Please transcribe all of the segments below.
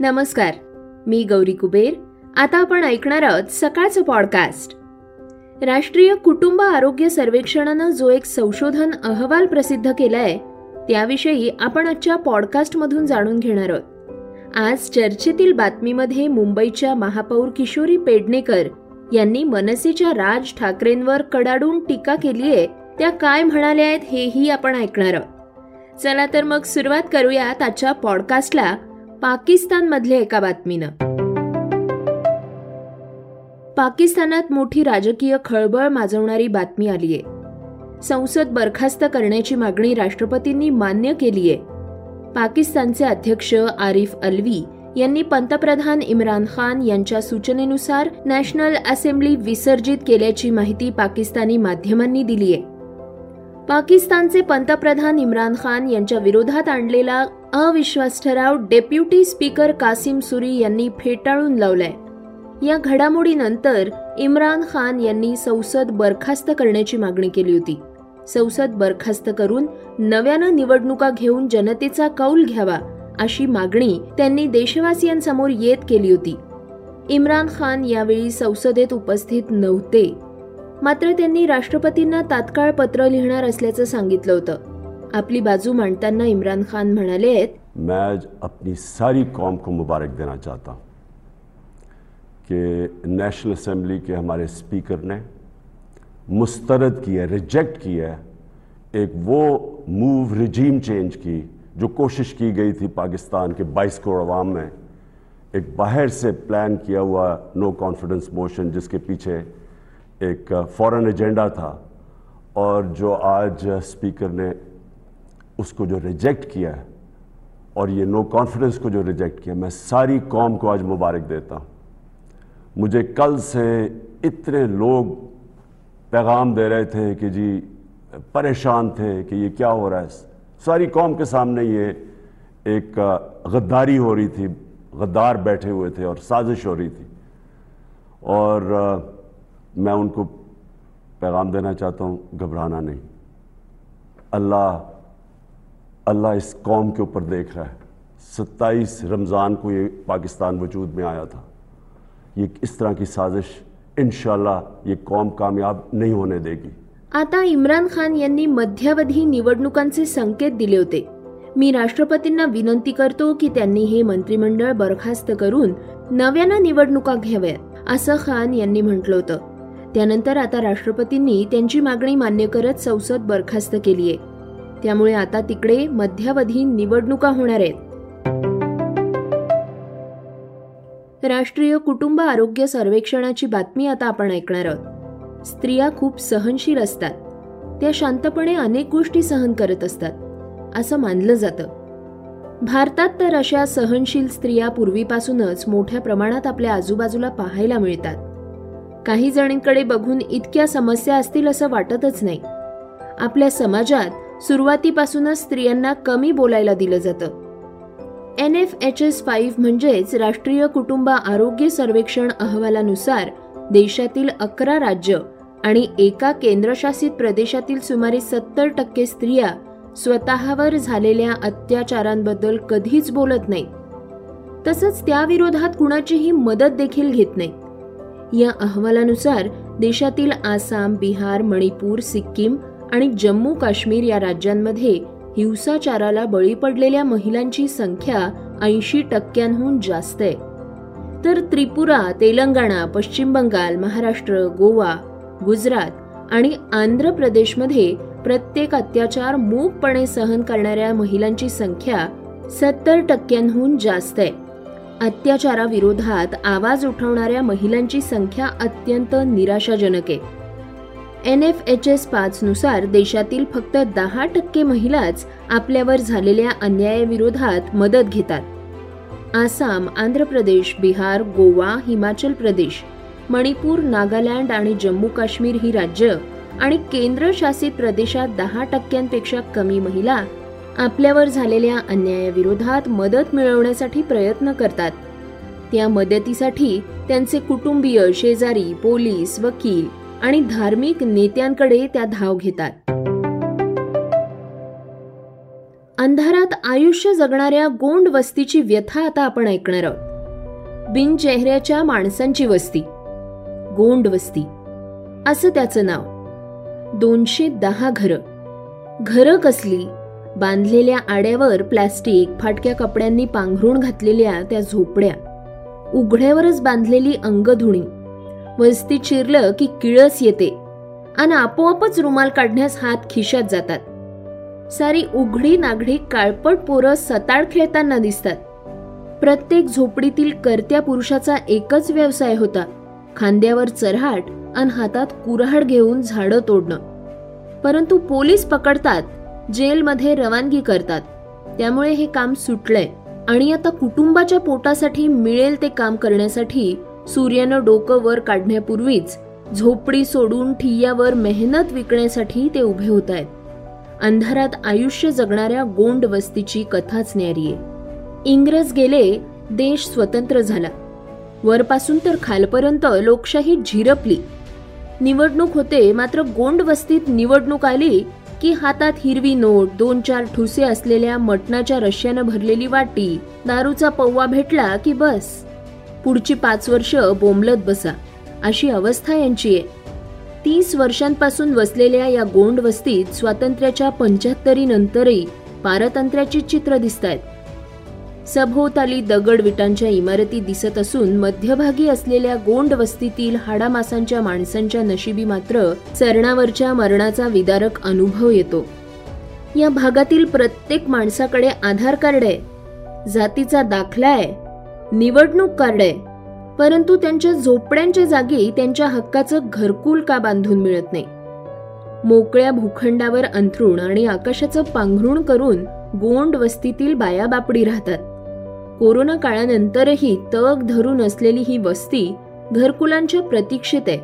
नमस्कार मी गौरी कुबेर. आता आपण ऐकणार आहोत सकाळचं पॉडकास्ट राष्ट्रीय कुटुंब आरोग्य सर्वेक्षणानं जो एक संशोधन अहवाल प्रसिद्ध केलाय त्याविषयी आपण आजच्या पॉडकास्टमधून जाणून घेणार आहोत. आज चर्चेतील बातमीमध्ये मुंबईच्या महापौर किशोरी पेडणेकर यांनी मनसेच्या राज ठाकरेंवर कडाडून टीका केली आहे त्या काय म्हणाल्या आहेत हेही आपण ऐकणार आहोत. चला तर मग सुरुवात करूयात आजच्या पॉडकास्टला पाकिस्तानमधल्या एका बातमीनं. पाकिस्तानात मोठी राजकीय खळबळ माजवणारी बातमी आलीये. संसद बरखास्त करण्याची मागणी राष्ट्रपतींनी मान्य केलीये. पाकिस्तानचे अध्यक्ष आरिफ अल्वी यांनी पंतप्रधान इम्रान खान यांच्या सूचनेनुसार नॅशनल असेंब्ली विसर्जित केल्याची माहिती पाकिस्तानी माध्यमांनी दिली आहे पाकिस्तानचे पंतप्रधान इम्रान खान यांच्या विरोधात आणलेला अविश्वास ठराव डेप्युटी स्पीकर कासिम सुरी यांनी फेटाळून लावलाय. या घडामोडीनंतर इम्रान खान यांनी संसद बरखास्त करण्याची मागणी केली होती. संसद बरखास्त करून नव्यानं निवडणुका घेऊन जनतेचा कौल घ्यावा अशी मागणी त्यांनी देशवासियांसमोर येत केली होती. इम्रान खान यावेळी संसदेत उपस्थित नव्हते. मात्र त्यांनी राष्ट्रपतींना तात्काळ पत्र लिहिणार असल्याचं सांगितलं होतं. आपली बाजू मांडताना इम्रान खान म्हणाले आहेत मैं आज अपनी सारी कौम को मुबारक देना चाहता हूँ कि नेशनल असम्बली के हमारे स्पीकर ने मुस्तरद किया रिजेक्ट किया एक वो मूव रिजीम चेंज की जो कोशिश की गई थी पाकिस्तान के 22 करोड़ अवाम में। एक बाहर से प्लान किया हुआ नो कॉन्फिडेंस मोशन जिसके पीछे एक फॉरेन एजेंडा था और जो आज स्पीकर ने उसको जो रिजेक्ट किया है और ये नो कॉन्फिडेंस को जो रिजेक्ट किया मैं सारी कौम को आज मुबारक देता हूँ मुझे कल से इतने लोग पैगाम दे रहे थे कि जी परेशान थे कि ये क्या हो रहा है सारी कौम के सामने ये एक गद्दारी हो रही थी गद्दार बैठे हुए थे और साजिश हो रही थी और मैं उनको पैगाम देना चाहता हूँ घबराना नहीं अल्लाह अल्लाह इस कौम के ऊपर देख रहा है। सत्ताईस रमज़ान को ये पाकिस्तान वजूद में आया था। ये इस तरह की साजिश इन ये कौम कामयाब नहीं होने देगी। आता इम्रान खान यांनी मध्यावधी निवडणुकांचे संकेत दिले होते। मी राष्ट्रपतींना विनंती करतो की त्यांनी हे मंत्रिमंडळ बरखास्त करून नव्यानं निवडणुका घ्याव्यात असं खान यांनी म्हटलं होतं. त्यानंतर आता राष्ट्रपतींनी त्यांची मागणी मान्य करत संसद बरखास्त केली आहे त्यामुळे आता तिकडे मध्यावधी निवडणुका होणार आहेत. राष्ट्रीय कुटुंब आरोग्य सर्वेक्षणाची बातमी आता आपण ऐकणार आहोत. स्त्रिया खूप सहनशील असतात. त्या शांतपणे अनेक गोष्टी सहन करत असतात असं मानलं जातं. भारतात तर अशा सहनशील स्त्रिया पूर्वीपासूनच मोठ्या प्रमाणात आपल्या आजूबाजूला पाहायला मिळतात. काही जणींकडे बघून इतक्या समस्या असतील असं वाटतच नाही. आपल्या समाजात सुरुवातीपासूनच स्त्रियांना कमी बोलायला दिलं जातं. N F H S five म्हणजेच राष्ट्रीय कुटुंब आरोग्य सर्वेक्षण अहवालानुसार देशातील अकरा राज्य आणि एका केंद्रशासित प्रदेशातील सुमारे सत्तर टक्के स्त्रिया स्वतःवर झालेल्या अत्याचारांबद्दल कधीच बोलत नाही तसंच त्याविरोधात कुणाचीही मदत देखील घेत नाही या अहवालानुसार देशातील आसाम बिहार मणिपूर सिक्कीम आणि जम्मू काश्मीर या राज्यांमध्ये हिंसाचाराला बळी पडलेल्या महिलांची संख्या ऐंशी टक्क्यांहून जास्त आहे. तर त्रिपुरा तेलंगणा पश्चिम बंगाल महाराष्ट्र गोवा गुजरात आणि आंध्र प्रदेशमध्ये प्रत्येक अत्याचार मूकपणे सहन करणाऱ्या महिलांची संख्या सत्तर टक्क्यांहून जास्त आहे. अत्याचाराविरोधात आवाज उठवणाऱ्या महिलांची संख्या अत्यंत निराशाजनक आहे. एन एफ एच एस पाचनुसार देशातील फक्त दहा टक्के महिलाच आपल्यावर झालेल्या अन्यायाविरोधात मदत घेतात. आसाम आंध्र प्रदेश बिहार गोवा हिमाचल प्रदेश मणिपूर नागालँड आणि जम्मू काश्मीर ही राज्य आणि केंद्रशासित प्रदेशात दहा टक्क्यांपेक्षा कमी महिला आपल्यावर झालेल्या अन्यायाविरोधात मदत मिळवण्यासाठी प्रयत्न करतात. त्या मदतीसाठी त्यांचे कुटुंबीय शेजारी पोलीस वकील आणि धार्मिक नेत्यांकडे त्या धाव घेतात. अंधारात आयुष्य जगणाऱ्या गोंड वस्तीची व्यथा आता आपण ऐकणार आहोत. बिन चेहऱ्याच्या माणसांची वस्ती. गोंड वस्ती. असं त्याचं नाव. दोनशे दहा घरं. घरं कसली? बांधलेल्या आड्यावर प्लॅस्टिक फाटक्या कपड्यांनी पांघरून घातलेल्या त्या झोपड्या. उघड्यावरच बांधलेली अंगधुणी. वस्ती चिरलं की किळस येते. आणि आपोआपच रुमाल काढण्यास हात खिशात जातात. सारी उघडी नागडी काळपट पोरं सताळ खेळताना दिसतात. प्रत्येक झोपडीतील करत्या पुरुषाचा एकच व्यवसाय होता. खांद्यावर चरहाट आणि हातात कुऱ्हाड घेऊन झाडं तोडणं. परंतु पोलीस पकडतात जेलमध्ये रवानगी करतात. त्यामुळे हे काम सुटलंय. आणि आता कुटुंबाच्या पोटासाठी मिळेल ते काम करण्यासाठी सूर्यानं डोकं वर काढण्यापूर्वीच झोपडी सोडून ठिय्यावर मेहनत विकण्यासाठी ते उभे होत आहेत. अंधारात आयुष्य जगणाऱ्या गोंड वस्तीची कथाच न्यारी आहे इंग्रज गेले देश स्वतंत्र झाला. वरपासून तर खालपर्यंत लोकशाही झिरपली. निवडणूक होते मात्र गोंड वस्तीत निवडणूक आली की हातात हिरवी नोट दोन चार ठुसे असलेल्या मटणाच्या रश्यानं भरलेली वाटी दारूचा पौवा भेटला की बस. पुढची पाच वर्ष बोंबलत बसा. अशी अवस्था यांची आहे. तीस वर्षांपासून वसलेल्या या गोंड वस्तीत स्वातंत्र्याच्या पंच्याहत्तरी नंतरही पारतंत्र्याची चित्र दिसत आहेत सभोवताली दगड विटांच्या इमारती दिसत असून मध्यभागी असलेल्या गोंड वस्तीतील हाडामासांच्या माणसांच्या नशिबी मात्र चरणावरच्या मरणाचा विदारक अनुभव येतो. या भागातील प्रत्येक माणसाकडे आधार कार्ड आहे. जातीचा दाखला आहे. निवडणूक कार्ड आहे परंतु त्यांच्या झोपड्यांच्या जागी त्यांच्या हक्काचं घरकुल का बांधून मिळत नाही? मोकळ्या भूखंडावर अंथरूण आणि आकाशाचं पांघरुण करून गोंड वस्तीतील बाया बापडी राहतात. कोरोना काळानंतरही तग धरून असलेली ही वस्ती घरकुलांच्या प्रतीक्षेत आहे.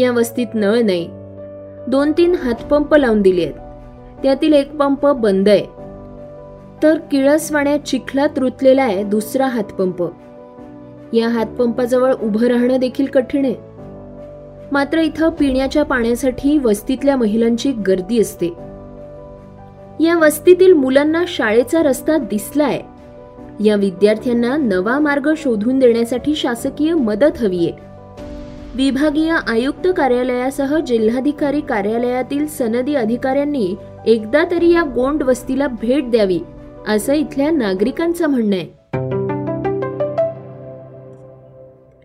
या वस्तीत नळ नाही. दोन तीन हातपंप लावून दिले आहेत त्यातील एक पंप बंद आहे. तर किळसवाण्यात चिखलात रुतलेला आहे दुसरा हातपंप. या हातपंपाजवळ उभं राहणं देखील कठीण आहे. मात्र इथं पिण्याच्या पाण्यासाठी वस्तीतल्या महिलांची गर्दी असते. या वस्तीतील मुलांना शाळेचा रस्ता दिसलाय. या विद्यार्थ्यांना नवा मार्ग शोधून देण्यासाठी शासकीय मदत हवी आहे. विभागीय आयुक्त कार्यालयासह जिल्हाधिकारी कार्यालयातील सनदी अधिकाऱ्यांनी एकदा तरी या गोंड वस्तीला भेट द्यावी. असं इथल्या नागरिकांचं म्हणणं आहे.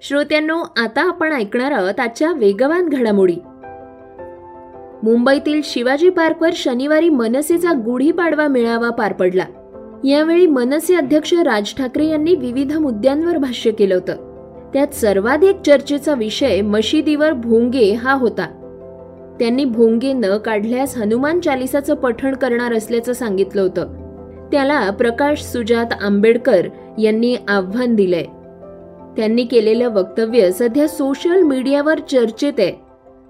श्रोत्यांनो आता आपण ऐकणार आहोत आजच्या वेगवान घडामोडी. मुंबईतील शिवाजी पार्कवर शनिवारी मनसेचा गुढीपाडवा मेळावा पार पडला. यावेळी मनसे अध्यक्ष राज ठाकरे यांनी विविध मुद्द्यांवर भाष्य केलं होतं. त्यात सर्वाधिक चर्चेचा विषय मशिदीवर भोंगे हा होता. त्यांनी भोंगे न काढल्यास हनुमान चालिसाचं पठण करणार असल्याचं सांगितलं होतं. त्याला प्रकाश सुजात आंबेडकर यांनी आव्हान दिलंय. त्यांनी केलेलं वक्तव्य सध्या सोशल मीडियावर चर्चेत आहे.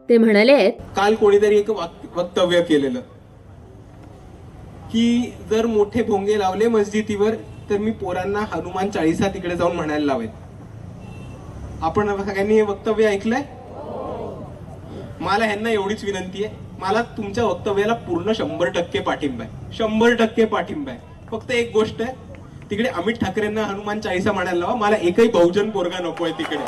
ते म्हणाले काल कोणीतरी एक वक्तव्य केलेलं. की जर मोठे भोंगे लावले मस्जिदीवर तर मी पोरांना हनुमान चाळीसा तिकडे जाऊन म्हणायला लावेन. आपण सगळ्यांनी हे वक्तव्य ऐकलंय? मला ह्यांना एवढीच विनंती आहे. मला तुमच्या वक्तव्याला पूर्ण शंभर टक्के पाठिंबा आहे. शंभर टक्के पाठिंबा आहे. फक्त एक गोष्ट आहे. तिकडे अमित ठाकरेंना हनुमान चाळीसा म्हणायला लावा. मला एकही बहुजन पोरगा नको आहे तिकडे.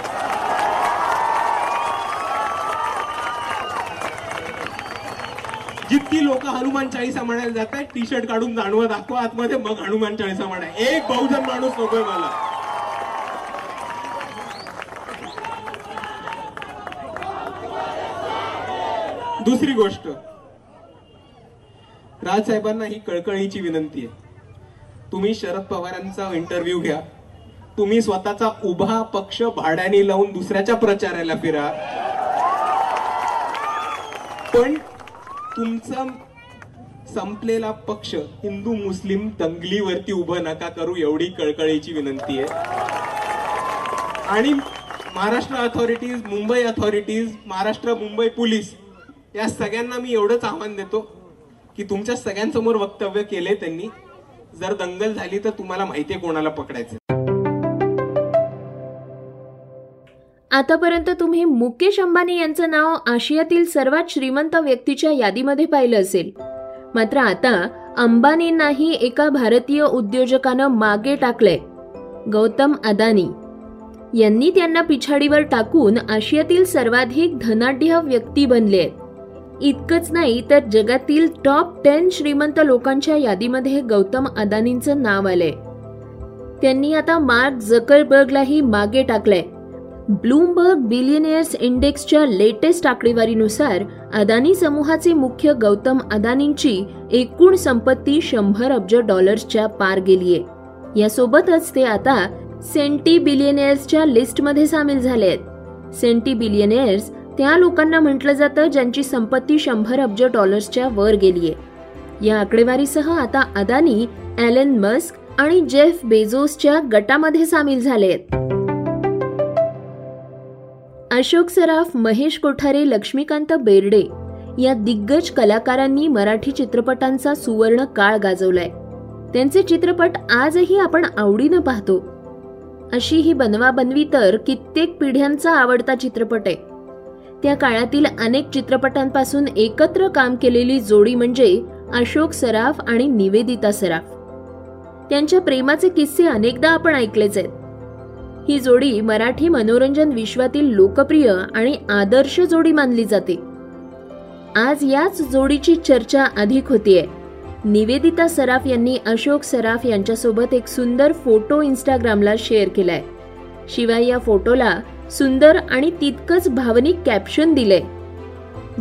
जितकी लोक हनुमान चाळीसा म्हणायला जात आहेत टी शर्ट काढून जाणवं दाखवा. आतमध्ये मग हनुमान चाळीसा म्हणा एक बहुजन माणूस नकोय मला. दुसरी गोष्ट. राजसाहेबांना ही कळकळीची विनंती आहे. तुम्ही शरद पवारांचा इंटरव्ह्यू घ्या. तुम्ही स्वतःचा उभा पक्ष भाड्याने लावून दुसऱ्याच्या प्रचाराला फिरा. पण तुमचा संपलेला पक्ष हिंदू मुस्लिम दंगलीवरती उभं नका करू एवढी कळकळीची विनंती आहे. आणि Maharashtra authorities Mumbai authorities Maharashtra Mumbai police या सगळ्यांना मी एवढंच आव्हान देतो की तुमच्या सगळ्यांसमोर वक्तव्य केले त्यांनी. जर दंगल झाली तर तुम्हाला माहितीये कोणाला पकडायचं. आतापर्यंत तुम्ही मुकेश अंबानी यांचं नाव आशियातील सर्वात श्रीमंत व्यक्तीच्या यादीमध्ये पाहिलं असेल. मात्र आता अंबानींनाही एका भारतीय उद्योजकानं मागे टाकलंय. गौतम अदानी यांनी त्यांना पिछाडीवर टाकून आशियातील सर्वाधिक धनाढ्य व्यक्ती बनले आहेत इतकंच नाही तर जगातील टॉप टेन श्रीमंत लोकांच्या यादीमध्ये गौतम अदानींचं नाव आलंय. त्यांनी आता मार्क झकरबर्गलाही मागे टाकलंय. ब्लूमबर्ग बिलियनियर्स इंडेक्सच्या लेटेस्ट आकडेवारीनुसार अदानी समूहाचे मुख्य गौतम अदानींची एकूण संपत्ती शंभर अब्ज डॉलर्सच्या पार गेलीये. यासोबतच ते आता सेंटी बिलियनियर्सच्या लिस्टमध्ये सामील झाले आहेत सेंटी बिलियनियर्स त्या लोकांना म्हटलं जातं ज्यांची संपत्ती शंभर अब्ज डॉलर्सच्या वर गेलीये. या आकडेवारीसह आता अदानी ॲलन मस्क आणि जेफ बेझोसच्या गटामध्ये सामील झाले आहेत अशोक सराफ महेश कोठारे लक्ष्मीकांत बेर्डे या दिग्गज कलाकारांनी मराठी चित्रपटांचा सुवर्ण काळ गाजवलाय. त्यांचे चित्रपट आजही आपण आवडीनं पाहतो. अशी ही बनवाबनवी तर कित्येक पिढ्यांचा आवडता चित्रपट आहे. त्या काळातील अनेक चित्रपटांपासून एकत्र काम केलेली जोडी म्हणजे अशोक सराफ आणि निवेदिता सराफ. त्यांच्या प्रेमाचे किस्से अनेकदा आपण ऐकलेच आहेत. ही जोडी मराठी मनोरंजन विश्वातील लोकप्रिय आणि आदर्श जोडी मानली जाते. आज याच जोडीची चर्चा अधिक होतीये. निवेदिता सराफ यांनी अशोक सराफ यांच्यासोबत एक सुंदर फोटो इंस्टाग्रामला शेअर केलाय. शिवाय या फोटोला सुंदर आणि तितकंच भावनिक कॅप्शन दिलंय.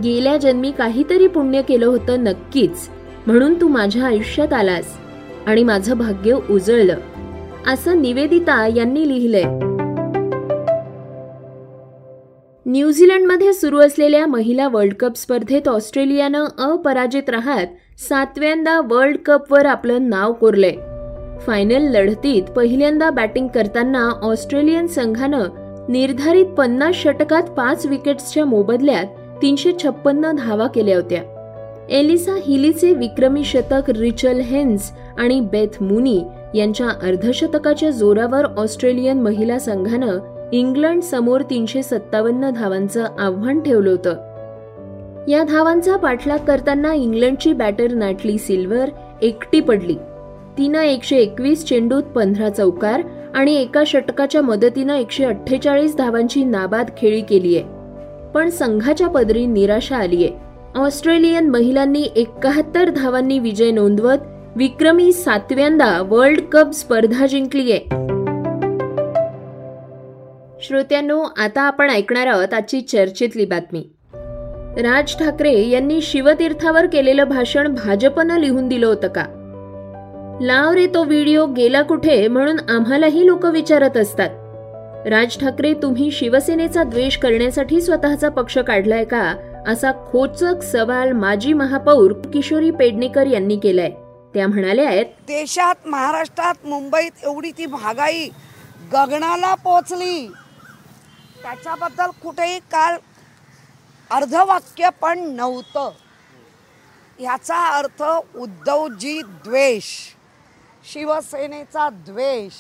गेल्या जन्मी काहीतरी पुण्य केलं होतं नक्कीच म्हणून तू माझ्या आयुष्यात आलास आणि माझं भाग्य उजळलं. असं निवेदिता यांनी लिहिलंय. न्यूझीलंडमध्ये सुरू असलेल्या महिला वर्ल्ड कप स्पर्धेत ऑस्ट्रेलियानं अपराजित राहत सातव्यांदा वर्ल्ड कपवर आपलं नाव कोरलंय. फायनल लढतीत पहिल्यांदा बॅटिंग करताना ऑस्ट्रेलियन संघानं निर्धारित पन्नास षटकात पाच विकेट्सच्या मोबदल्यात तीनशे छप्पन्न धावा केल्या होत्या. एलिसा हिलीचे विक्रमी शतक रिचल हेन्स आणि बेथ मुनी यांच्या अर्धशतकाच्या जोरावर ऑस्ट्रेलियन महिला संघानं इंग्लंड समोर तीनशे सत्तावन्न धावांचं आव्हान ठेवलं होतं. या धावांचा पाठलाग करताना इंग्लंडची बॅटर नॅटली सिल्वर एकटी पडली. तिनं एकशे एकवीस चेंडूत पंधरा चौकार आणि एका षटकाच्या मदतीनं एकशे अठ्ठेचाळीस धावांची नाबाद खेळी केलीय. पण संघाच्या पदरी निराशा आलीय. ऑस्ट्रेलियन महिलांनी एकाहत्तर धावांनी विजय नोंदवत विक्रमी सातव्यांदा वर्ल्ड कप स्पर्धा जिंकलीय. श्रोत्यांनो आता आपण ऐकणार आहोत आजची चर्चेतली बातमी. राज ठाकरे यांनी शिवतीर्थावर केलेलं भाषण भाजपनं लिहून दिलं होतं का? लाव रे तो व्हिडिओ गेला कुठे म्हणून आम्हालाही लोक विचारत असतात. राज ठाकरे तुम्ही शिवसेनेचा द्वेष करण्यासाठी स्वतःचा पक्ष काढलाय का? असा खोचक सवाल माजी महापौर किशोरी पेडणेकर यांनी केलाय. त्या म्हणाल्या आहेत देशात महाराष्ट्रात मुंबईत एवढी ती महागाई गगनाला पोचली. त्याच्याबद्दल कुठेही काल अर्धवाक्य पण नव्हतं. याचा अर्थ उद्धवजी द्वेष. शिवसेनेचा द्वेष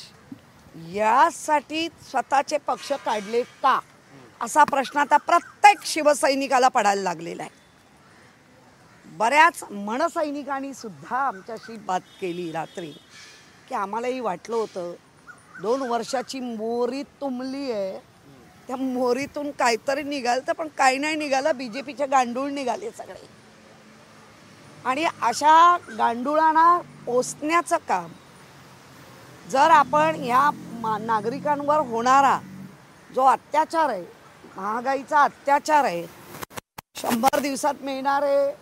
यासाठी स्वतःचे पक्ष काढले का? असा प्रश्न आता प्रत्येक शिवसैनिकाला पडायला लागलेला आहे. बऱ्याच मनसैनिकांनी सुद्धा आमच्याशी बात केली रात्री की आम्हालाही वाटलं होतं दोन वर्षाची मोरी तुंबली आहे. त्या मोरीतून काहीतरी निघालं तर पण काही नाही निघालं बी जे पीचे गांडूळ निघाले सगळे. आणि अशा गांडुळांना पोचण्याचं काम जर आपण ह्या मा नागरिकांवर होणारा जो अत्याचार आहे महागाईचा अत्याचार आहे शंभर दिवसात मिळणारे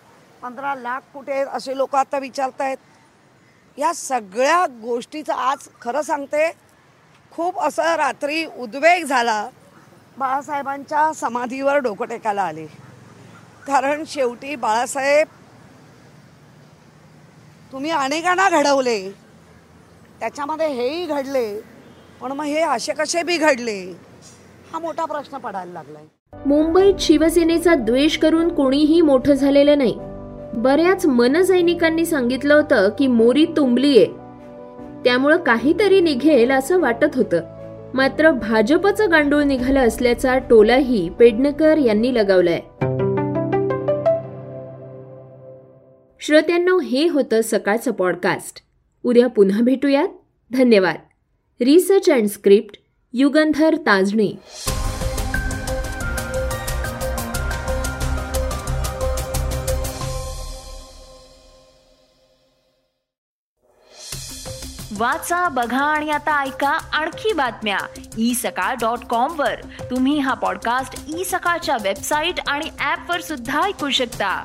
पंधरा लाख कुठे आहेत असे लोक आता विचारत आहेत या सगळ्या गोष्टीचं आज खरं सांगते खूप असं रात्री उद्वेग झाला बाळासाहेबांच्या समाधीवर डोकं टेकायला आले. कारण शेवटी बाळासाहेब तुम्ही अनेकांना घडवले. त्याच्यामध्ये हेही घडले. पण मग हे असे कसे बी घडले? हा मोठा प्रश्न पडायला लागलाय. मुंबईत शिवसेनेचा द्वेष करून कोणीही मोठं झालेलं नाही. बऱ्याच मनसैनिकांनी सांगितलं होतं की मोरी तुंबलीये. त्यामुळं काहीतरी निघेल असं वाटत होतं. मात्र भाजपचं गांडूळ निघालं असल्याचा टोलाही पेडणेकर यांनी लगावलाय. श्रोत्यांनो हे होतं सकाळचं पॉडकास्ट उद्या पुन्हा भेटूयात. धन्यवाद. Research and script Yugandhar Tajne. वाचा बघा आणि आता ऐका आणखी बातम्या. ई सकाळ डॉट कॉम वर. तुम्ही हा पॉडकास्ट ई सकाळच्या वेबसाईट आणि ऍप वर सुद्धा ऐकू शकता.